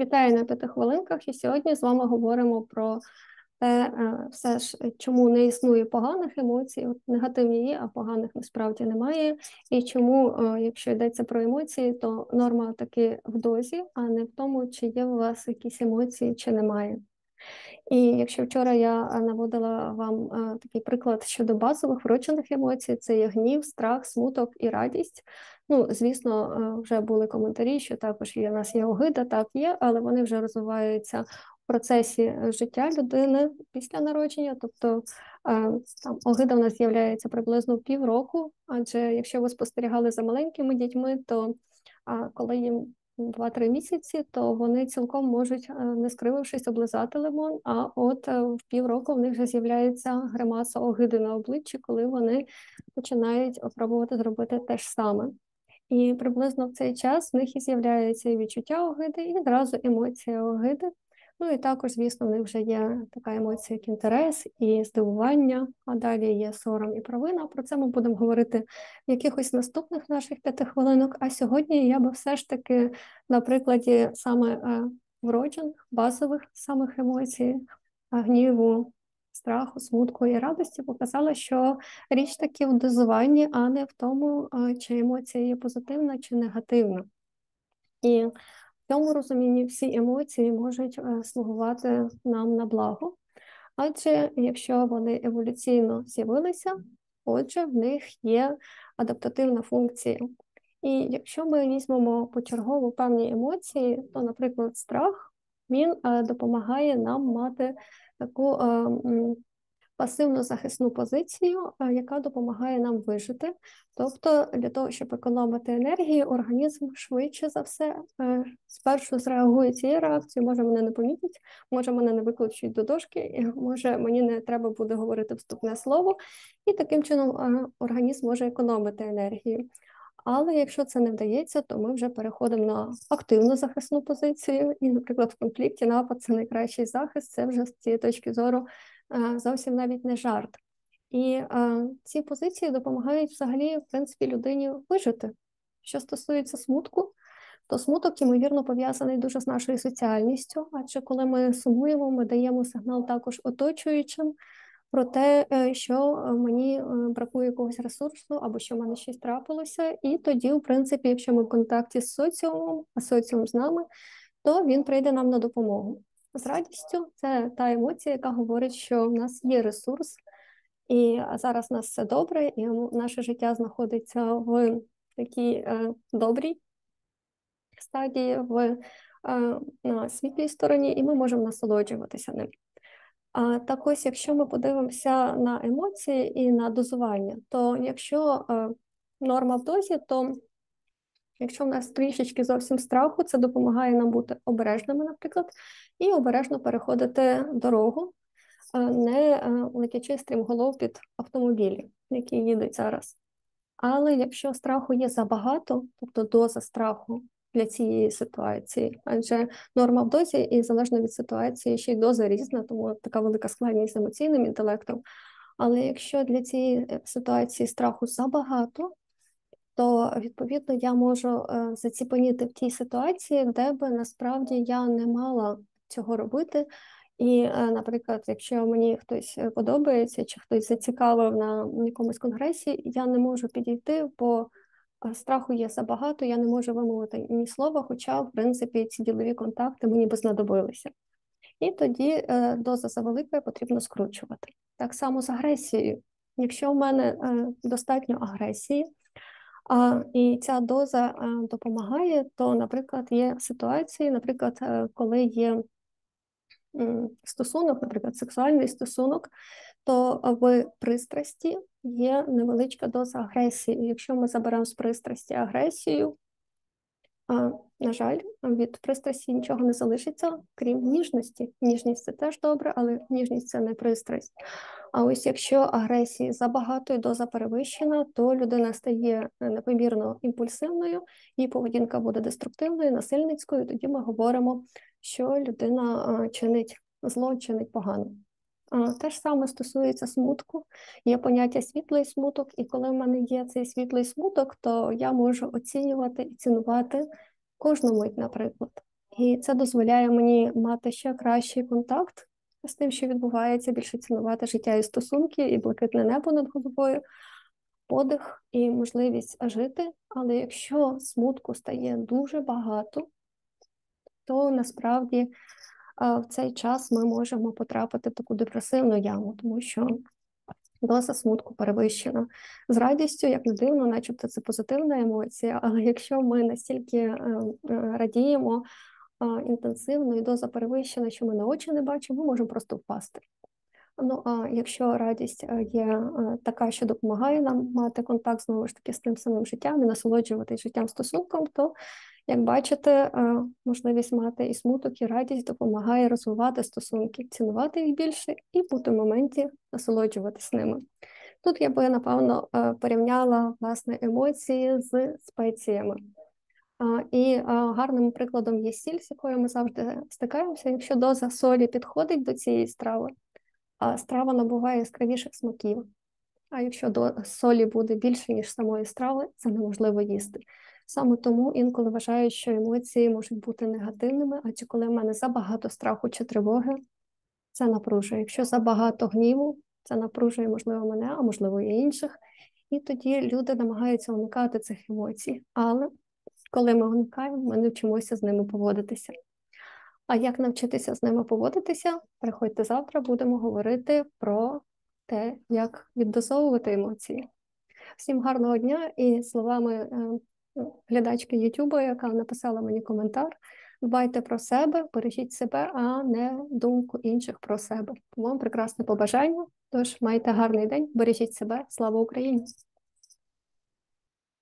Вітаю на п'яти хвилинках. І сьогодні з вами говоримо про те, е, все ж чому не існує поганих емоцій. Негативні є, а поганих насправді немає. І чому, е, якщо йдеться про емоції, то норма таки в дозі, а не в тому, чи є у вас якісь емоції, чи немає. І якщо вчора я наводила вам е, такий приклад щодо базових вручених емоцій, це є гнів, страх, смуток і радість. Ну, звісно, е, вже були коментарі, що також є у нас є огида, так є, але вони вже розвиваються в процесі е, життя людини після народження. Тобто там огида в нас з'являється приблизно півроку, адже якщо ви спостерігали за маленькими дітьми, то коли їм 2-3 місяці, то вони цілком можуть, е, не скривившись, облизати лимон. А от е, в півроку в них вже з'являється гримаса огиди на обличчі, коли вони починають пробувати зробити те ж саме. І приблизно в цей час в них і з'являється і відчуття огиди, і одразу емоція огиди. Ну і також, звісно, в них вже є така емоція, як інтерес і здивування, а далі є сором і провина. Про це ми будемо говорити в якихось наступних наших п'яти хвилинок. А сьогодні я би все ж таки на прикладі саме е, вроджених, базових самих емоцій, гніву, страху, смутку і радості показала, що річ таки в дозуванні, а не в тому, чи емоція є позитивна чи негативна. І цьому розумінні всі емоції можуть е, слугувати нам на благо, адже якщо вони еволюційно з'явилися, отже, в них є адаптативна функція. І якщо ми візьмемо почергово певні емоції, то, наприклад, страх він е, допомагає нам мати таку е, пасивну захисну позицію, е, яка допомагає нам вижити. Тобто, для того, щоб економити енергію, організм швидше за все е, спершу зреагує цією реакцією, може мене не помітять, може мене не викличуть до дошки, може мені не треба буде говорити вступне слово, і таким чином е, організм може економити енергію. Але якщо це не вдається, то ми вже переходимо на активну захисну позицію. І, наприклад, в конфлікті напад це найкращий захист, це вже з цієї точки зору зовсім навіть не жарт. І е, ці позиції допомагають взагалі, в принципі, людині вижити. Що стосується смутку, то смуток, ймовірно, пов'язаний дуже з нашою соціальністю, адже коли ми сумуємо, ми даємо сигнал також оточуючим про те, е, що мені бракує якогось ресурсу або що в мене щось трапилося. І тоді, в принципі, якщо ми в контакті з соціумом, а соціум з нами, то він прийде нам на допомогу з радістю. Це та емоція, яка говорить, що в нас є ресурс, і зараз у нас все добре, і наше життя знаходиться в такій е, добрій стадії, в е, на світлій стороні, і ми можемо насолоджуватися ним. А так ось, якщо ми подивимося на емоції і на дозування, то якщо е, норма в дозі, то Якщо в нас трішечки зовсім страху, це допомагає нам бути обережними, наприклад, і обережно переходити дорогу, не е, летячи стрімголов під автомобілі, які їдуть зараз. Але якщо страху є забагато, тобто доза страху для цієї ситуації, адже норма в дозі і залежно від ситуації ще й доза різна, тому така велика складність з емоційним інтелектом. Але якщо для цієї е, ситуації страху забагато, то відповідно я можу е, заціпеніти в тій ситуації, де би насправді я не мала цього робити. І, е, наприклад, якщо мені хтось подобається, чи хтось зацікавив на якомусь конгресі, я не можу підійти, бо е, страху є забагато, я не можу вимовити ні слова, хоча, в принципі, ці ділові контакти мені би знадобилися. І тоді доза завелика потрібно скручувати. Так само з агресією. Якщо в мене достатньо агресії, І ця доза допомагає, то, наприклад, є ситуації, наприклад, е, коли є стосунок, наприклад, сексуальний стосунок, то в пристрасті є невеличка доза агресії. Якщо ми заберемо з пристрасті агресію, на жаль, від пристрасті нічого не залишиться, крім ніжності. Ніжність це теж добре, але ніжність це не пристрасть. А ось якщо агресії забагато і доза перевищена, то людина стає непомірно імпульсивною, її поведінка буде деструктивною, насильницькою. Тоді ми говоримо, що людина чинить зло, чинить погано. Те ж саме стосується смутку, є поняття світлий смуток, і коли в мене є цей світлий смуток, то я можу оцінювати і цінувати кожну мить, наприклад. І це дозволяє мені мати ще кращий контакт з тим, що відбувається, більше цінувати життя і стосунки, і блакитне небо над головою, подих і можливість жити. Але якщо смутку стає дуже багато, то насправді в цей час ми можемо потрапити в таку депресивну яму, тому що доза смутку перевищена. З радістю, як не дивно, начебто це позитивна емоція, але якщо ми настільки е, е, радіємо інтенсивно і доза перевищена, що ми на очі не бачимо, ми можемо просто впасти. Ну а якщо радість е, є така, що допомагає нам мати контакт знову ж таки з тим самим життям і насолоджуватись життям стосунком, то як бачите, е, можливість мати і смуток, і радість допомагає розвивати стосунки, цінувати їх більше і бути в моменті насолоджуватись ними. Тут я би напевно е, порівняла власне емоції з спеціями. І гарним прикладом є сіль, з якою ми завжди стикаємося. Якщо доза солі підходить до цієї страви, страва набуває яскравіших смаків. А якщо до солі буде більше, ніж самої страви, це неможливо їсти. Саме тому інколи вважаю, що емоції можуть бути негативними, адже коли в мене забагато страху чи тривоги, це напружує. Якщо забагато гніву, це напружує, можливо, мене, а можливо, і інших. І тоді люди намагаються уникати цих емоцій. Але коли ми уникаємо, ми не вчимося з ними поводитися. А як навчитися з ними поводитися? Приходьте завтра, будемо говорити про те, як віддозовувати емоції. Всім гарного дня і словами е, глядачки Ютубу, яка написала мені коментар. Дбайте про себе, бережіть себе, а не думку інших про себе. Вам прекрасне побажання. Тож майте гарний день, бережіть себе. Слава Україні!